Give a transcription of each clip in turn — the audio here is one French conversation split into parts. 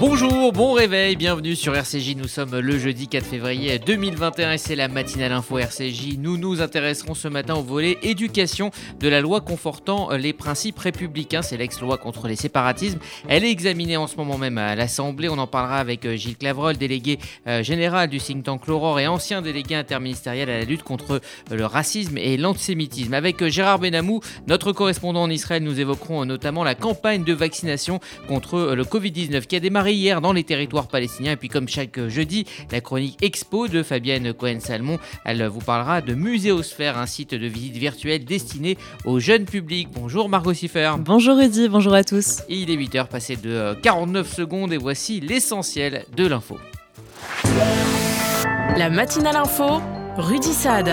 Bonjour, bon réveil, bienvenue sur RCJ. Nous sommes le jeudi 4 février 2021 et c'est la matinale info RCJ. Nous nous intéresserons ce matin au volet éducation de la loi confortant les principes républicains. C'est l'ex-loi contre les séparatismes. Elle est examinée en ce moment même à l'Assemblée. On en parlera avec euh, Gilles Clavreul, délégué euh, général du think tank l'Aurore et ancien délégué interministériel à la lutte contre le racisme et l'antisémitisme. Avec euh, Gérard Benamou, notre correspondant en Israël, nous évoquerons notamment la campagne de vaccination contre le Covid-19 qui a démarré hier dans les territoires palestiniens. Et puis comme chaque jeudi, la chronique Expo de Fabienne Cohen-Salmon. Elle vous parlera de Muséosphère, un site de visite virtuelle destiné au jeune public. Bonjour Margot Siffer. Bonjour Rudy, bonjour à tous. Il est 8h passé de 49 euh, secondes et voici l'essentiel de l'info. La matinale info, Rudy Saad.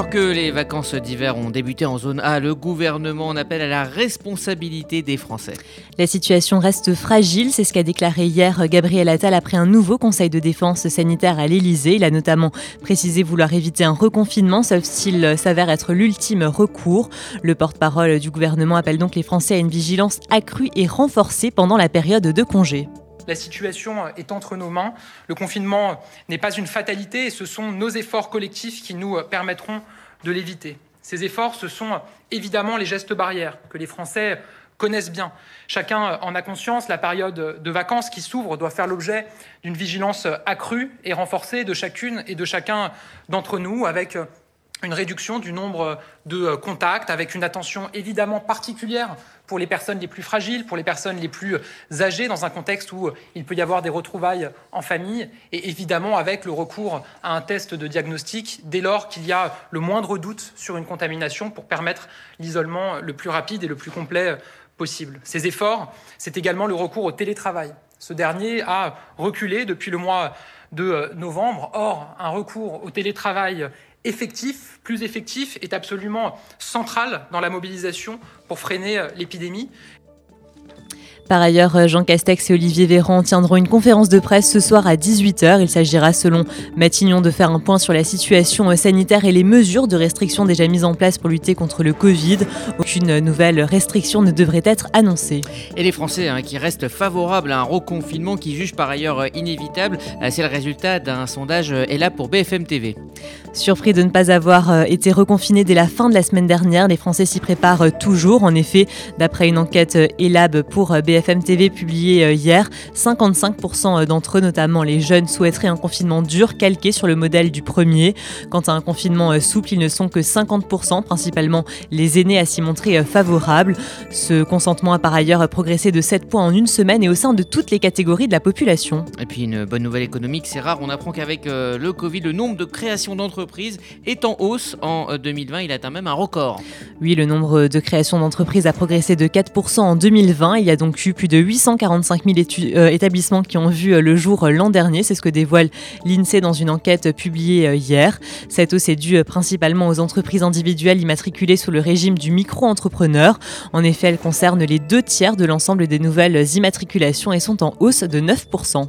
Alors que les vacances d'hiver ont débuté en zone A, le gouvernement en appelle à la responsabilité des Français. La situation reste fragile, c'est ce qu'a déclaré hier Gabriel Attal après un nouveau conseil de défense sanitaire à l'Elysée. Il a notamment précisé vouloir éviter un reconfinement, sauf s'il s'avère être l'ultime recours. Le porte-parole du gouvernement appelle donc les Français à une vigilance accrue et renforcée pendant la période de congé. La situation est entre nos mains. Le confinement n'est pas une fatalité et ce sont nos efforts collectifs qui nous permettront de l'éviter. Ces efforts, ce sont évidemment les gestes barrières que les Français connaissent bien. Chacun en a conscience, la période de vacances qui s'ouvre doit faire l'objet d'une vigilance accrue et renforcée de chacune et de chacun d'entre nous avec une réduction du nombre de contacts, avec une attention évidemment particulière pour les personnes les plus fragiles, pour les personnes les plus âgées, dans un contexte où il peut y avoir des retrouvailles en famille, et évidemment avec le recours à un test de diagnostic dès lors qu'il y a le moindre doute sur une contamination pour permettre l'isolement le plus rapide et le plus complet possible. Ces efforts, c'est également le recours au télétravail. Ce dernier a reculé depuis le mois de novembre. Or, un recours au télétravail effectif, plus effectif, est absolument central dans la mobilisation pour freiner euh, l'épidémie. Par ailleurs, euh, Jean Castex et Olivier Véran tiendront une conférence de presse ce soir à 18h. Il s'agira, selon Matignon, de faire un point sur la situation euh, sanitaire et les mesures de restriction déjà mises en place pour lutter contre le Covid. Aucune nouvelle restriction ne devrait être annoncée. Et les Français hein, qui restent favorables à un reconfinement qui jugent par ailleurs euh, inévitable, c'est le résultat d'un sondage est là pour BFM TV. Surpris de ne pas avoir été reconfinés dès la fin de la semaine dernière, les Français s'y préparent toujours. En effet, d'après une enquête ELAB pour BFM BFM TV publié euh, hier, 55% euh, d'entre eux, notamment les jeunes, souhaiteraient un confinement dur calqué sur le modèle du premier. Quant à un confinement euh, souple, ils ne sont que 50%, principalement les aînés à s'y montrer favorables. Ce consentement a par ailleurs progressé de 7 points en une semaine et au sein de toutes les catégories de la population. Et puis une bonne nouvelle économique, c'est rare, on apprend qu'avec le Covid, le nombre de créations d'entreprises est en hausse en 2020, il atteint même un record. Oui, le nombre de créations d'entreprises a progressé de 4% en 2020, il y a donc plus de 845 000 euh, établissements qui ont vu euh, le jour euh, l'an dernier. C'est ce que dévoile l'INSEE dans une enquête publiée hier. Cette hausse est due principalement aux entreprises individuelles immatriculées sous le régime du micro-entrepreneur. En effet, elles concernent les deux tiers de l'ensemble des nouvelles immatriculations et sont en hausse de 9%.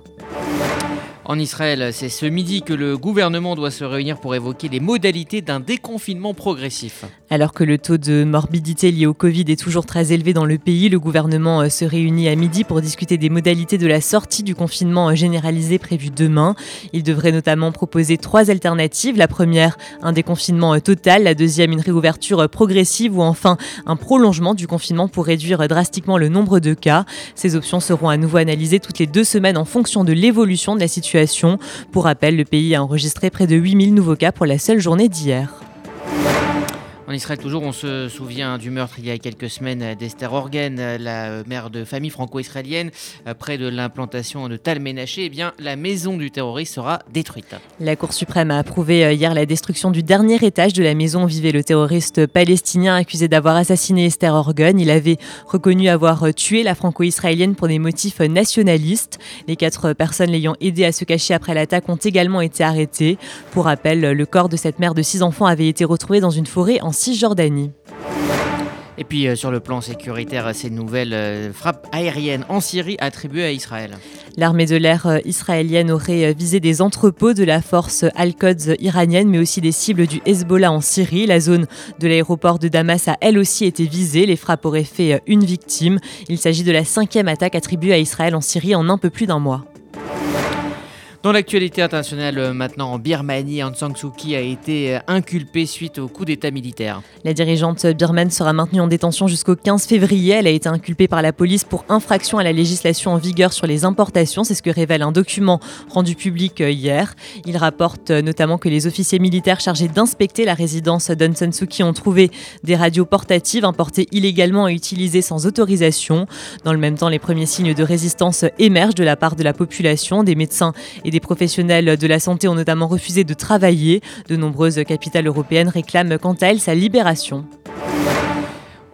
En Israël, c'est ce midi que le gouvernement doit se réunir pour évoquer les modalités d'un déconfinement progressif. Alors que le taux de morbidité lié au Covid est toujours très élevé dans le pays, le gouvernement euh, se réunit à midi pour discuter des modalités de la sortie du confinement euh, généralisé prévu demain. Il devrait notamment proposer trois alternatives. La première, un déconfinement euh, total. La deuxième, une réouverture progressive ou enfin un prolongement du confinement pour réduire drastiquement le nombre de cas. Ces options seront à nouveau analysées toutes les deux semaines en fonction de l'évolution de la situation. Pour rappel, le pays a enregistré près de 8000 nouveaux cas pour la seule journée d'hier. En Israël, toujours, on se souvient du meurtre il y a quelques semaines d'Esther Orgen, la mère de famille franco-israélienne, près de l'implantation de Tal Ménaché. Eh bien, la maison du terroriste sera détruite. La Cour suprême a approuvé euh, hier la destruction du dernier étage de la maison où vivait le terroriste palestinien accusé d'avoir assassiné Esther Orgen. Il avait reconnu avoir euh, tué la franco-israélienne pour des motifs nationalistes. Les quatre personnes l'ayant aidé à se cacher après l'attaque ont également été arrêtées. Pour rappel, le corps de cette mère de six enfants avait été retrouvé dans une forêt en Cisjordanie. Et puis euh, sur le plan sécuritaire, ces nouvelles euh, frappes aériennes en Syrie attribuées à Israël. L'armée de l'air israélienne aurait visé des entrepôts de la force Al-Quds iranienne, mais aussi des cibles du Hezbollah en Syrie. La zone de l'aéroport de Damas a elle aussi été visée. Les frappes auraient fait une victime. Il s'agit de la cinquième attaque attribuée à Israël en Syrie en un peu plus d'un mois. Dans l'actualité internationale, euh, maintenant en Birmanie, Aung San Suu Kyi a été euh, inculpée suite au coup d'État militaire. La dirigeante birmane sera maintenue en détention jusqu'au 15 février. Elle a été inculpée par la police pour infraction à la législation en vigueur sur les importations. C'est ce que révèle un document rendu public euh, hier. Il rapporte notamment que les officiers militaires chargés d'inspecter la résidence d'Aung San Suu Kyi ont trouvé des radios portatives importées illégalement et utilisées sans autorisation. Dans le même temps, les premiers signes de résistance émergent de la part de la population. Des médecins et des professionnels de la santé ont notamment refusé de travailler. De nombreuses capitales européennes réclament quant à elles sa libération.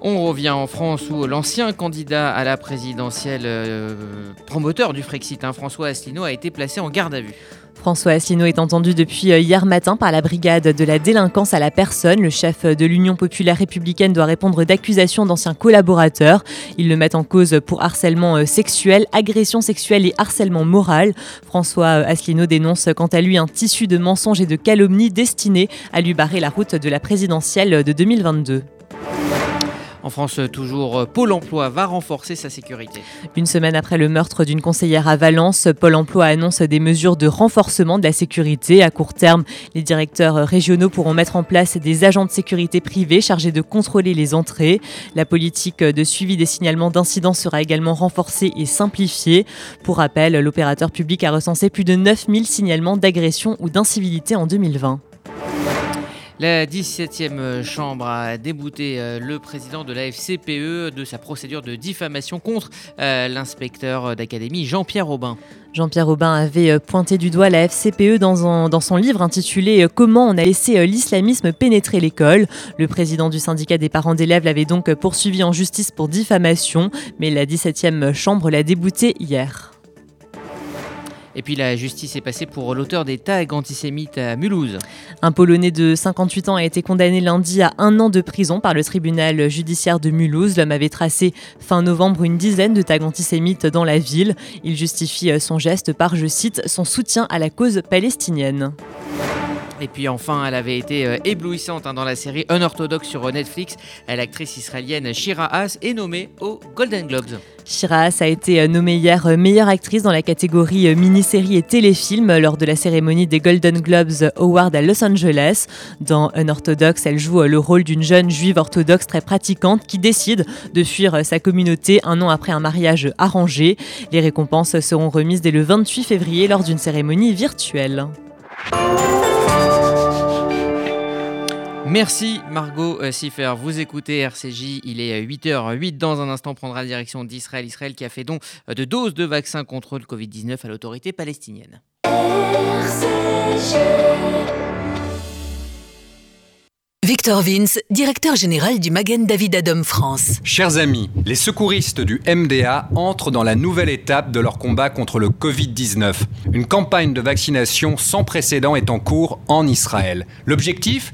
On revient en France où l'ancien candidat à la présidentielle euh, promoteur du Frexit, hein, François Asselineau, a été placé en garde à vue. François Asselineau est entendu depuis euh, hier matin par la brigade de la délinquance à la personne. Le chef de l'Union populaire républicaine doit répondre d'accusations d'anciens collaborateurs. Ils le mettent en cause pour harcèlement euh, sexuel, agression sexuelle et harcèlement moral. François Asselineau dénonce quant à lui un tissu de mensonges et de calomnies destiné à lui barrer la route de la présidentielle de 2022. En France, toujours, Pôle emploi va renforcer sa sécurité. Une semaine après le meurtre d'une conseillère à Valence, Pôle emploi annonce des mesures de renforcement de la sécurité. À court terme, les directeurs régionaux pourront mettre en place des agents de sécurité privés chargés de contrôler les entrées. La politique de suivi des signalements d'incidents sera également renforcée et simplifiée. Pour rappel, l'opérateur public a recensé plus de 9000 signalements d'agression ou d'incivilité en 2020. La 17e chambre a débouté euh, le président de la FCPE de sa procédure de diffamation contre euh, l'inspecteur d'académie Jean-Pierre Aubin. Jean-Pierre Aubin avait euh, pointé du doigt la FCPE dans, dans, son livre intitulé Comment on a laissé l'islamisme pénétrer l'école. Le président du syndicat des parents d'élèves l'avait donc poursuivi en justice pour diffamation, mais la 17e chambre l'a débouté hier. Et puis la justice est passée pour l'auteur des tags antisémites à Mulhouse. Un Polonais de 58 ans a été condamné lundi à un an de prison par le tribunal judiciaire de Mulhouse. L'homme avait tracé fin novembre une dizaine de tags antisémites dans la ville. Il justifie son geste par, je cite, son soutien à la cause palestinienne. Et puis enfin, elle avait été euh, éblouissante hein, dans la série Unorthodox sur Netflix. L'actrice israélienne Shira Haas est nommée aux Golden Globes. Shira Haas a été euh, nommée hier euh, meilleure actrice dans la catégorie mini-série et téléfilm lors de la cérémonie des Golden Globes Awards à Los Angeles. Dans Unorthodox, elle joue le rôle d'une jeune juive orthodoxe très pratiquante qui décide de fuir sa communauté un an après un mariage arrangé. Les récompenses seront remises dès le 28 février lors d'une cérémonie virtuelle. Merci Margot euh, Siffer. Vous écoutez RCJ, il est 8h08. Euh, Dans un instant, prendra la direction d'Israël. Israël qui a fait don euh, de doses de vaccins contre le Covid-19 à l'autorité palestinienne. Victor Vince, directeur général du Magen David Adom France. Chers amis, les secouristes du MDA entrent dans la nouvelle étape de leur combat contre le Covid-19. Une campagne de vaccination sans précédent est en cours en Israël. L'objectif?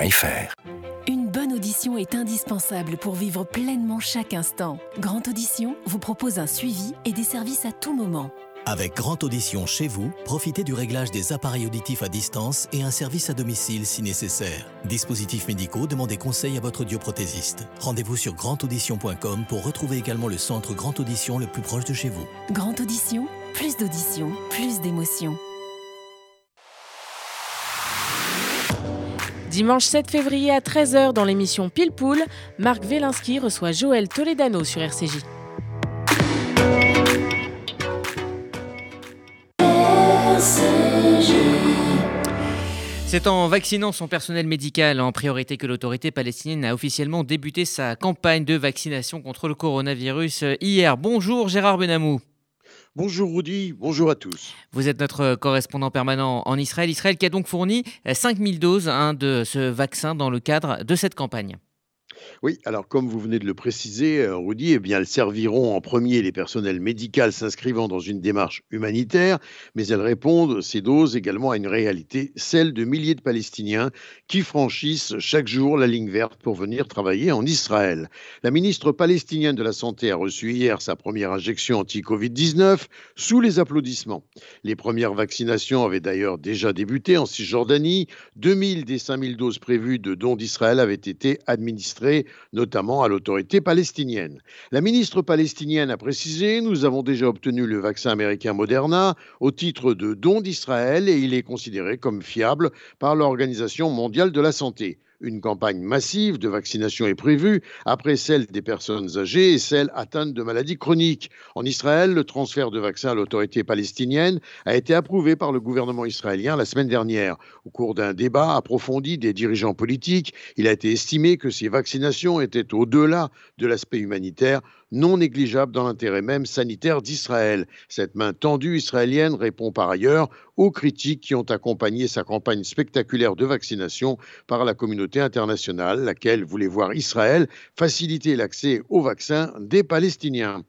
une bonne audition est indispensable pour vivre pleinement chaque instant. Grande Audition vous propose un suivi et des services à tout moment. Avec Grande Audition chez vous, profitez du réglage des appareils auditifs à distance et un service à domicile si nécessaire. Dispositifs médicaux, demandez conseil à votre audioprothésiste. Rendez-vous sur grandaudition.com pour retrouver également le centre Grande Audition le plus proche de chez vous. Grande Audition, plus d'audition, plus d'émotion. Dimanche 7 février à 13h dans l'émission Pile Poule, Marc Velinski reçoit Joël Toledano sur RCJ. C'est en vaccinant son personnel médical en priorité que l'autorité palestinienne a officiellement débuté sa campagne de vaccination contre le coronavirus hier. Bonjour Gérard Benamou. Bonjour Rudy, bonjour à tous. Vous êtes notre correspondant permanent en Israël. Israël qui a donc fourni 5000 doses hein, de ce vaccin dans le cadre de cette campagne. Oui, alors comme vous venez de le préciser, euh, Rudy, eh bien, elles serviront en premier les personnels médicaux s'inscrivant dans une démarche humanitaire, mais elles répondent, ces doses, également à une réalité, celle de milliers de Palestiniens qui franchissent chaque jour la ligne verte pour venir travailler en Israël. La ministre palestinienne de la Santé a reçu hier sa première injection anti-Covid-19 sous les applaudissements. Les premières vaccinations avaient d'ailleurs déjà débuté en Cisjordanie. 2000 des 5000 doses prévues de dons d'Israël avaient été administrées notamment à l'autorité palestinienne. La ministre palestinienne a précisé Nous avons déjà obtenu le vaccin américain Moderna au titre de don d'Israël et il est considéré comme fiable par l'Organisation mondiale de la santé. Une campagne massive de vaccination est prévue après celle des personnes âgées et celle atteintes de maladies chroniques. En Israël, le transfert de vaccins à l'autorité palestinienne a été approuvé par le gouvernement israélien la semaine dernière. Au cours d'un débat approfondi des dirigeants politiques, il a été estimé que ces vaccinations étaient au-delà de l'aspect humanitaire non négligeable dans l'intérêt même sanitaire d'Israël. Cette main tendue israélienne répond par ailleurs aux critiques qui ont accompagné sa campagne spectaculaire de vaccination par la communauté internationale, laquelle voulait voir Israël faciliter l'accès aux vaccins des Palestiniens.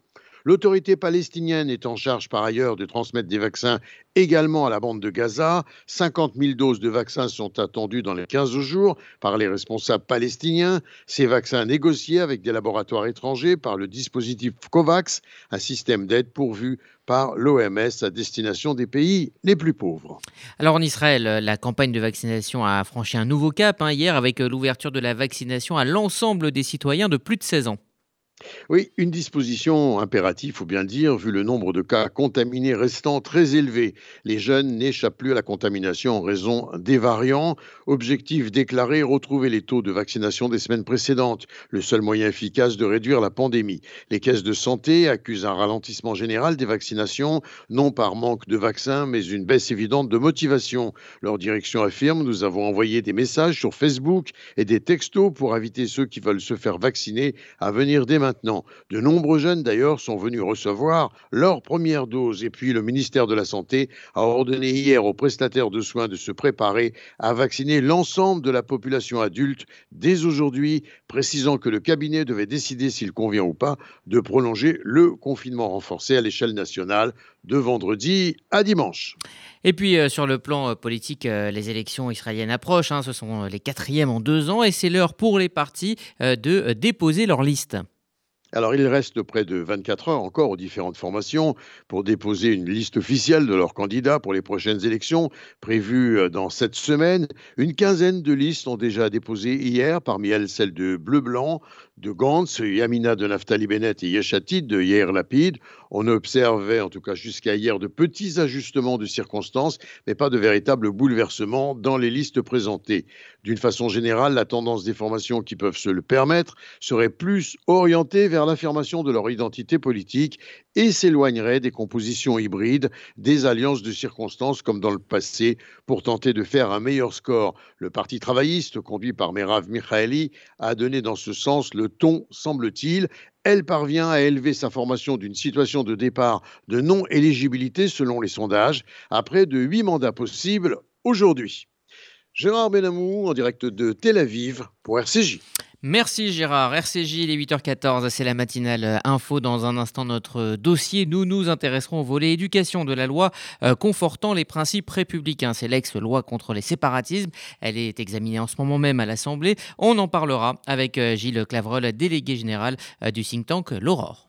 L'autorité palestinienne est en charge par ailleurs de transmettre des vaccins également à la bande de Gaza. 50 000 doses de vaccins sont attendues dans les 15 jours par les responsables palestiniens. Ces vaccins négociés avec des laboratoires étrangers par le dispositif COVAX, un système d'aide pourvu par l'OMS à destination des pays les plus pauvres. Alors en Israël, la campagne de vaccination a franchi un nouveau cap hein, hier avec l'ouverture de la vaccination à l'ensemble des citoyens de plus de 16 ans. Oui, une disposition impérative, faut bien dire, vu le nombre de cas contaminés restant très élevé. Les jeunes n'échappent plus à la contamination en raison des variants. Objectif déclaré, retrouver les taux de vaccination des semaines précédentes, le seul moyen efficace de réduire la pandémie. Les caisses de santé accusent un ralentissement général des vaccinations, non par manque de vaccins, mais une baisse évidente de motivation. Leur direction affirme, nous avons envoyé des messages sur Facebook et des textos pour inviter ceux qui veulent se faire vacciner à venir dès De nombreux jeunes, d'ailleurs, sont venus recevoir leur première dose. Et puis, le ministère de la Santé a ordonné hier aux prestataires de soins de se préparer à vacciner l'ensemble de la population adulte dès aujourd'hui, précisant que le cabinet devait décider s'il convient ou pas de prolonger le confinement renforcé à l'échelle nationale de vendredi à dimanche. Et puis euh, sur le plan euh, politique, euh, les élections israéliennes approchent, hein. ce sont les quatrièmes en deux ans et c'est l'heure pour les partis de déposer leur liste. Alors, il reste près de 24 heures encore aux différentes formations pour déposer une liste officielle de leurs candidats pour les prochaines élections prévues euh, dans cette semaine. Une quinzaine de listes ont déjà déposé hier, parmi elles celles de Bleu-Blanc, de Gantz, Yamina de Naftali Bennett et Yeshatid de Yair Lapid. On observait, en tout cas jusqu'à hier, de petits ajustements de circonstances, mais pas de véritable bouleversement dans les listes présentées. D'une façon générale, la tendance des formations qui peuvent se le permettre serait plus orientée vers l'affirmation de leur identité politique et s'éloignerait des compositions hybrides, des alliances de circonstances comme dans le passé, pour tenter de faire un meilleur score. Le Parti travailliste, conduit par Merav Mikhaeli, a donné dans ce sens le ton, semble-t-il. Elle parvient à élever sa formation d'une situation de départ de non-éligibilité selon les sondages, à près de huit mandats possibles aujourd'hui. Gérard Benamou en direct de Tel Aviv pour RCJ. Merci Gérard. RCJ, il est 8h14, c'est la matinale euh, info. Dans un instant, notre euh, dossier, nous nous intéresserons au volet éducation de la loi euh, confortant les principes républicains. C'est l'ex-loi contre les séparatismes. Elle est examinée en ce moment même à l'Assemblée. On en parlera avec Gilles Clavreul, délégué général du think tank L'Aurore.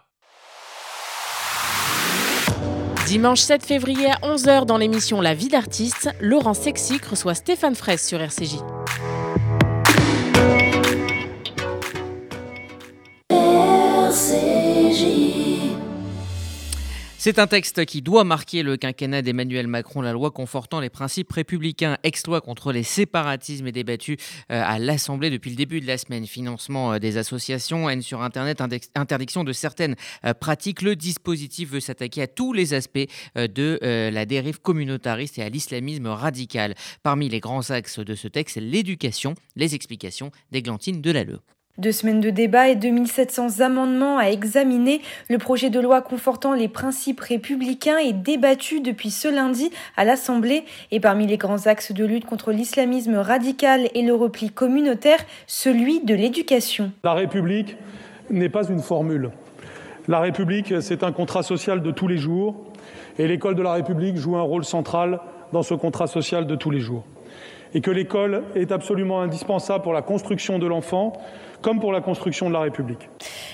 Dimanche 7 février à 11h dans l'émission La vie d'artiste, Laurent Sexic reçoit Stéphane Fraisse sur RCJ. C'est un texte qui doit marquer le quinquennat d'Emmanuel Macron, la loi confortant les principes républicains, ex-loi contre les séparatismes est débattue euh, à l'Assemblée depuis le début de la semaine. Financement euh, des associations, haine sur Internet, interdiction de certaines euh, pratiques. Le dispositif veut s'attaquer à tous les aspects de la dérive communautariste et à l'islamisme radical. Parmi les grands axes de ce texte, l'éducation, les explications d'Églantine Delalleux. Deux semaines de débat et 2700 amendements à examiner. Le projet de loi confortant les principes républicains est débattu depuis ce lundi à l'Assemblée. Et parmi les grands axes de lutte contre l'islamisme radical et le repli communautaire, celui de l'éducation. La République n'est pas une formule. La République, c'est un contrat social de tous les jours. Et l'école de la République joue un rôle central dans ce contrat social de tous les jours. Et que l'école est absolument indispensable pour la construction de l'enfant, comme pour la construction de la République.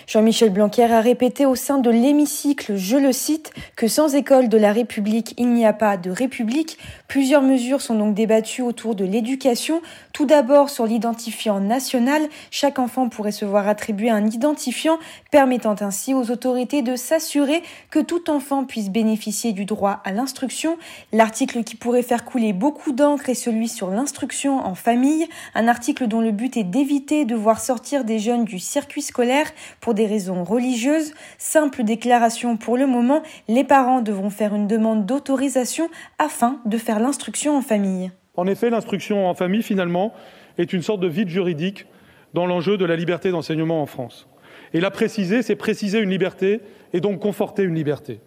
Jean-Michel Blanquer a répété au sein de l'hémicycle, je le cite, que sans école de la République, il n'y a pas de République. Plusieurs mesures sont donc débattues autour de l'éducation. Tout d'abord sur l'identifiant national. Chaque enfant pourrait se voir attribuer un identifiant, permettant ainsi aux autorités de s'assurer que tout enfant puisse bénéficier du droit à l'instruction. L'article qui pourrait faire couler beaucoup d'encre est celui sur l'instruction en famille, un article dont le but est d'éviter de voir sortir des jeunes du circuit scolaire pour des raisons religieuses. Simple déclaration pour le moment, les parents devront faire une demande d'autorisation afin de faire l'instruction en famille. En effet, l'instruction en famille, finalement, est une sorte de vide juridique dans l'enjeu de la liberté d'enseignement en France. Et la préciser, c'est préciser une liberté et donc conforter une liberté.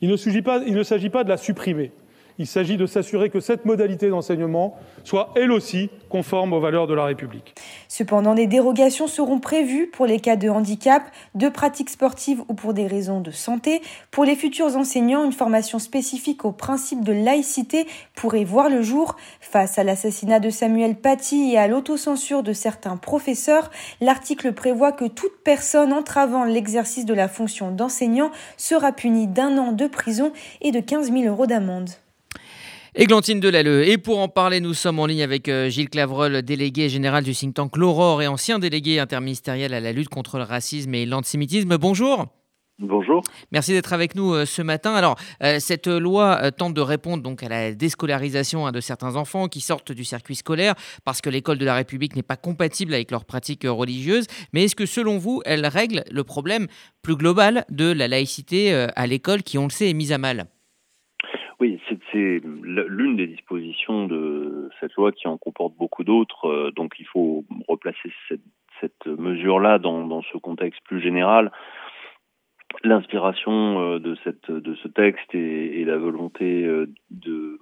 Il ne s'agit pas, pas de la supprimer. Il s'agit de s'assurer que cette modalité d'enseignement soit elle aussi conforme aux valeurs de la République. Cependant, des dérogations seront prévues pour les cas de handicap, de pratiques sportives ou pour des raisons de santé. Pour les futurs enseignants, une formation spécifique au principe de laïcité pourrait voir le jour. Face à l'assassinat de Samuel Paty et à l'autocensure de certains professeurs, l'article prévoit que toute personne entravant l'exercice de la fonction d'enseignant sera punie d'un an de prison et de 15 000 euros d'amende. Églantine Delalleux. Et pour en parler, nous sommes en ligne avec euh, Gilles Clavreul, délégué général du think tank L'Aurore et ancien délégué interministériel à la lutte contre le racisme et l'antisémitisme. Bonjour. Bonjour. Merci d'être avec nous euh, ce matin. Alors, euh, cette loi tente de répondre donc à la déscolarisation hein, de certains enfants qui sortent du circuit scolaire parce que l'école de la République n'est pas compatible avec leurs pratiques religieuses. Mais est-ce que selon vous, elle règle le problème plus global de la laïcité à l'école qui, on le sait, est mise à mal? Oui, c'est l'une des dispositions de cette loi qui en comporte beaucoup d'autres. Euh, donc il faut replacer cette, mesure-là dans, ce contexte plus général. L'inspiration euh, de, ce texte et, la volonté euh, de,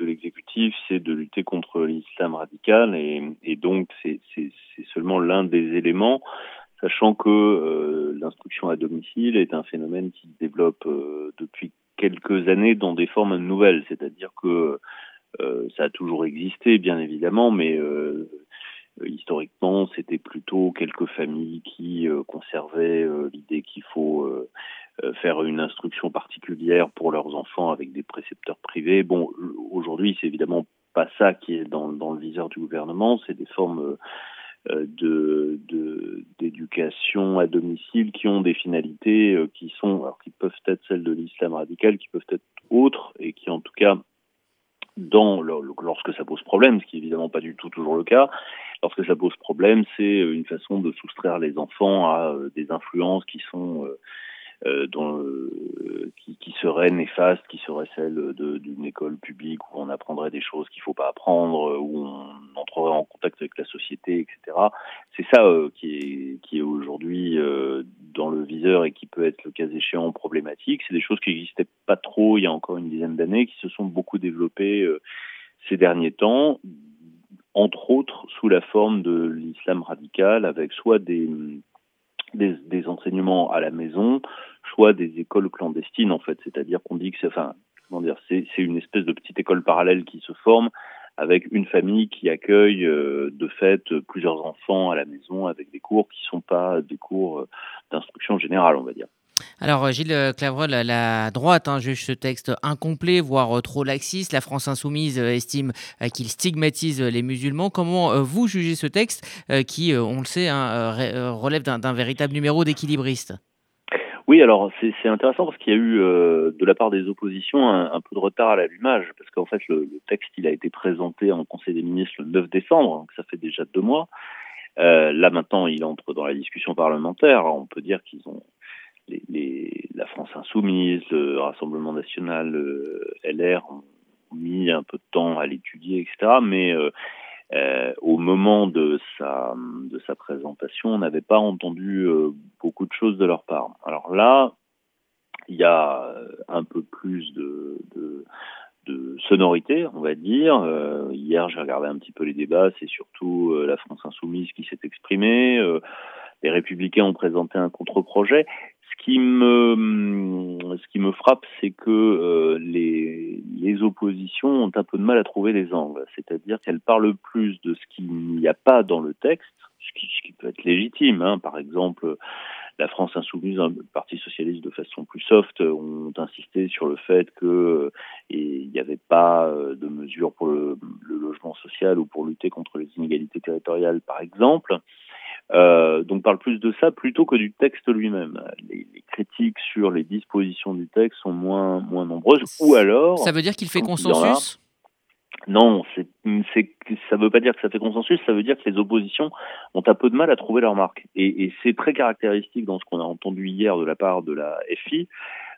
l'exécutif c'est de lutter contre l'islam radical et, donc c'est seulement l'un des éléments, sachant que l'instruction à domicile est un phénomène qui se développe depuis quelques années dans des formes nouvelles, c'est-à-dire que euh, ça a toujours existé bien évidemment, mais historiquement c'était plutôt quelques familles qui conservaient l'idée qu'il faut euh, faire une instruction particulière pour leurs enfants avec des précepteurs privés. Bon, aujourd'hui, c'est évidemment pas ça qui est dans, le viseur du gouvernement, c'est des formes euh, de d'éducation à domicile qui ont des finalités euh, qui sont alors qui peuvent être celles de l'islam radical qui peuvent être autres et qui en tout cas dans lorsque ça pose problème ce qui est évidemment pas du tout toujours le cas lorsque ça pose problème c'est une façon de soustraire les enfants à des influences qui sont euh, dont, euh, qui, qui, serait néfaste, qui serait celle d'une école publique où on apprendrait des choses qu'il ne faut pas apprendre, où on entrerait en contact avec la société, etc. C'est ça euh, qui est, qui est aujourd'hui dans le viseur et qui peut être le cas échéant problématique. C'est des choses qui n'existaient pas trop il y a encore une dizaine d'années, qui se sont beaucoup développées ces derniers temps, entre autres sous la forme de l'islam radical, avec soit des des, enseignements à la maison, soit des écoles clandestines en fait. C'est-à-dire qu'on dit que c'est, enfin, comment dire, c'est, c'est une espèce de petite école parallèle qui se forme avec une famille qui accueille euh, de fait plusieurs enfants à la maison avec des cours qui sont pas des cours euh, d'instruction générale, on va dire. Alors euh, Gilles Clavreul, la droite hein, juge ce texte incomplet, voire trop laxiste. La France insoumise estime qu'il stigmatise les musulmans. Comment vous jugez ce texte qui, on le sait, hein, relève d'un véritable numéro d'équilibriste? Oui, alors c'est intéressant parce qu'il y a eu euh, de la part des oppositions un, peu de retard à l'allumage, parce qu'en fait le, texte il a été présenté en Conseil des ministres le 9 décembre, donc ça fait déjà deux mois. Euh, là maintenant il entre dans la discussion parlementaire. on peut dire qu'ils ont la France insoumise, le Rassemblement national, le LR ont mis un peu de temps à l'étudier, etc. Mais euh, euh, au moment de sa, présentation, on n'avait pas entendu euh, beaucoup de choses de leur part. Alors là, il y a euh, un peu plus de, sonorité, on va dire. Euh, hier, j'ai regardé un petit peu les débats, c'est surtout la France insoumise qui s'est exprimée. les républicains ont présenté un contre-projet qui me, ce qui me frappe, c'est que euh, les, les oppositions ont un peu de mal à trouver les angles. C'est-à-dire qu'elles parlent plus de ce qu'il n'y a pas dans le texte, ce qui, ce qui peut être légitime. Hein. Par exemple, la France insoumise, le Parti socialiste de façon plus soft, ont insisté sur le fait que il n'y avait pas euh, de mesures pour le, le, logement social ou pour lutter contre les inégalités territoriales, par exemple. Euh, donc parle plus de ça plutôt que du texte lui-même. Les, les, critiques sur les dispositions du texte sont moins moins nombreuses. Ou alors, ça veut dire qu'il fait consensus? Non, c'est ça veut pas dire que ça fait consensus. Ça veut dire que les oppositions ont un peu de mal à trouver leur marque. Et, et c'est très caractéristique dans ce qu'on a entendu hier de la part de la FI.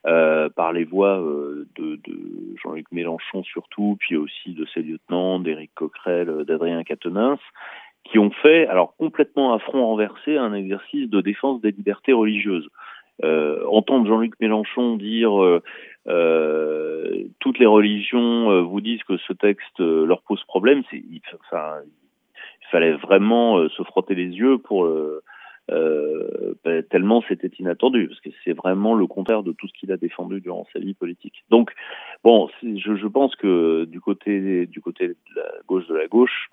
Euh, par les voix euh, de, de Jean-Luc Mélenchon surtout, puis aussi de ses lieutenants, d'Éric Coquerel, d'Adrien Quatennens, qui ont fait, alors complètement à front renversé, un exercice de défense des libertés religieuses. Euh, entendre Jean-Luc Mélenchon dire euh, euh, toutes les religions euh, vous disent que ce texte euh, leur pose problème, c'est, il fallait vraiment se frotter les yeux pour ben, tellement c'était inattendu, parce que c'est vraiment le contraire de tout ce qu'il a défendu durant sa vie politique. Donc, bon, je, je pense que du côté du côté de la gauche de la gauche,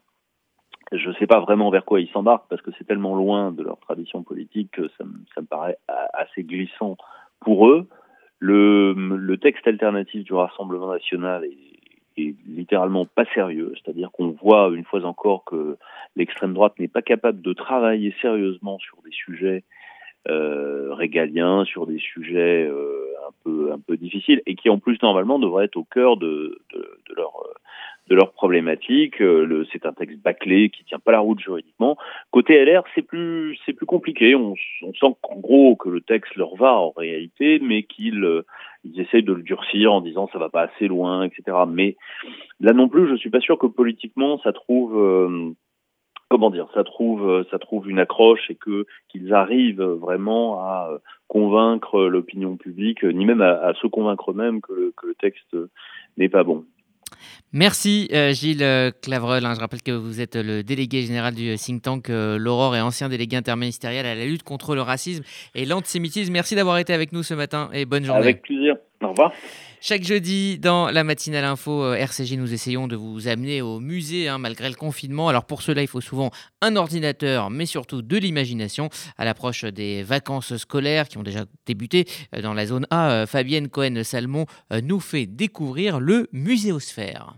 je ne sais pas vraiment vers quoi ils s'embarquent parce que c'est tellement loin de leur tradition politique que ça, me, paraît assez glissant pour eux. Le, texte alternatif du Rassemblement national est littéralement pas sérieux, c'est-à-dire qu'on voit une fois encore que l'extrême droite n'est pas capable de travailler sérieusement sur des sujets euh, régaliens, sur des sujets euh, un peu un peu difficiles et qui en plus normalement devraient être au cœur de, de, de leur de leurs problématiques. Euh, c'est un texte bâclé qui tient pas la route juridiquement. Côté LR, c'est plus c'est plus compliqué. On, on sent qu'en gros que le texte leur va en réalité, mais qu'ils ils essayent de le durcir en disant ça va pas assez loin, etc. Mais là non plus, je suis pas sûr que politiquement ça trouve euh, comment dire, ça trouve ça trouve une accroche et que qu'ils arrivent vraiment à convaincre l'opinion publique, ni même à, à se convaincre eux-mêmes que, que le texte n'est pas bon. Merci euh, Gilles euh, Clavreul. Hein. je rappelle que vous êtes le délégué général du think tank euh, L'Aurore et ancien délégué interministériel à la lutte contre le racisme et l'antisémitisme. Merci d'avoir été avec nous ce matin et bonne journée. Avec plaisir. Au revoir. Chaque jeudi, dans la matinale info RCJ, nous essayons de vous amener au musée hein, malgré le confinement. Alors pour cela, il faut souvent un ordinateur, mais surtout de l'imagination. À l'approche des vacances scolaires qui ont déjà débuté dans la zone A, Fabienne Cohen-Salmon nous fait découvrir le Muséosphère.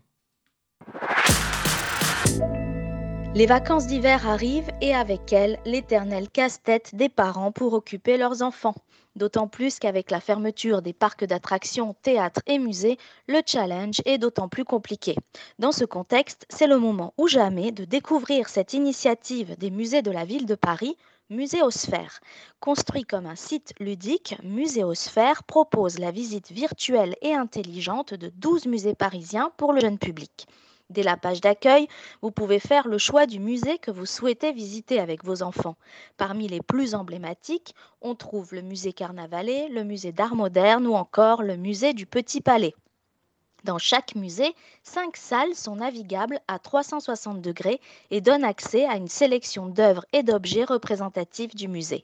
Les vacances d'hiver arrivent et avec elles l'éternel casse-tête des parents pour occuper leurs enfants. D'autant plus qu'avec la fermeture des parcs d'attractions, théâtres et musées, le challenge est d'autant plus compliqué. Dans ce contexte, c'est le moment ou jamais de découvrir cette initiative des musées de la ville de Paris, Muséosphère. Construit comme un site ludique, Muséosphère propose la visite virtuelle et intelligente de 12 musées parisiens pour le jeune public. Dès la page d'accueil, vous pouvez faire le choix du musée que vous souhaitez visiter avec vos enfants. Parmi les plus emblématiques, on trouve le musée Carnavalet, le musée d'art moderne ou encore le musée du Petit Palais. Dans chaque musée, cinq salles sont navigables à 360 degrés et donnent accès à une sélection d'œuvres et d'objets représentatifs du musée.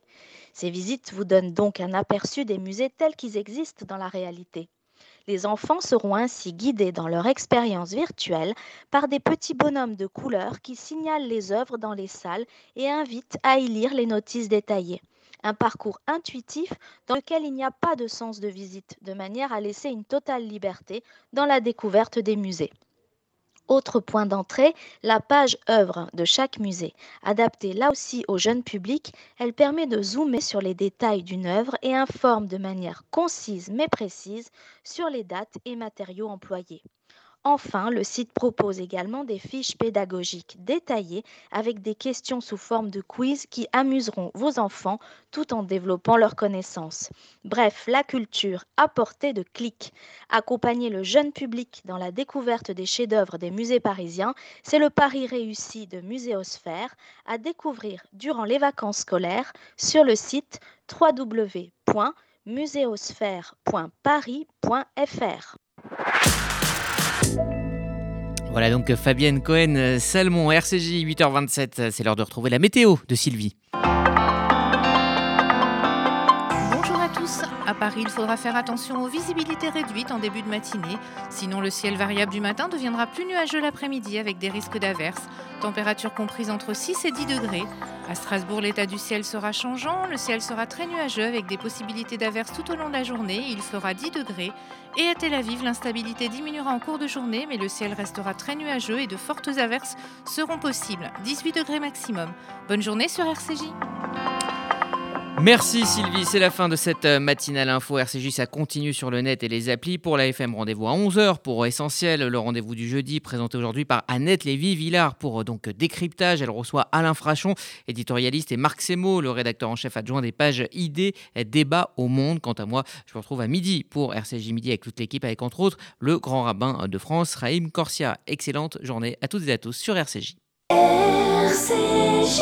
Ces visites vous donnent donc un aperçu des musées tels qu'ils existent dans la réalité. Les enfants seront ainsi guidés dans leur expérience virtuelle par des petits bonhommes de couleur qui signalent les œuvres dans les salles et invitent à y lire les notices détaillées. Un parcours intuitif dans lequel il n'y a pas de sens de visite, de manière à laisser une totale liberté dans la découverte des musées. Autre point d'entrée, la page œuvre de chaque musée. Adaptée là aussi au jeune public, elle permet de zoomer sur les détails d'une œuvre et informe de manière concise mais précise sur les dates et matériaux employés. Enfin, le site propose également des fiches pédagogiques détaillées avec des questions sous forme de quiz qui amuseront vos enfants tout en développant leurs connaissances. Bref, la culture à portée de clic. Accompagner le jeune public dans la découverte des chefs-d'œuvre des musées parisiens, c'est le pari réussi de Muséosphère à découvrir durant les vacances scolaires sur le site www.muséosphère.paris.fr. Voilà donc Fabienne Cohen, euh, Salmon, RCJ 8h27. C'est l'heure de retrouver la météo de Sylvie. À Paris, il faudra faire attention aux visibilités réduites en début de matinée. Sinon, le ciel variable du matin deviendra plus nuageux l'après-midi avec des risques d'averses. Température comprise entre 6 et 10 degrés. À Strasbourg, l'état du ciel sera changeant. Le ciel sera très nuageux avec des possibilités d'averses tout au long de la journée. Il fera 10 degrés. Et à Tel Aviv, l'instabilité diminuera en cours de journée, mais le ciel restera très nuageux et de fortes averses seront possibles. 18 degrés maximum. Bonne journée sur RCJ. Merci Sylvie, c'est la fin de cette euh, matinale info RCJ, ça continue sur le net et les applis. Pour la FM, rendez-vous à 11h pour Essentiel, le rendez-vous du jeudi présenté aujourd'hui par Annette Lévy-Villard pour euh, donc décryptage. Elle reçoit Alain Frachon, éditorialiste, et Marc Semo, le rédacteur en chef adjoint des pages idées, débat au monde. Quant à moi, je vous retrouve à midi pour RCJ Midi avec toute l'équipe, avec entre autres le grand rabbin de France, Raïm Corsia. Excellente journée à toutes et à tous sur RCJ. RCJ.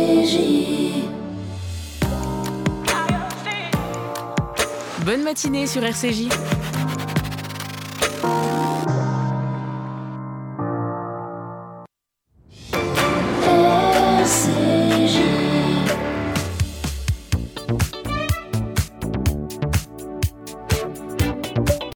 Bonne matinée sur RCJ.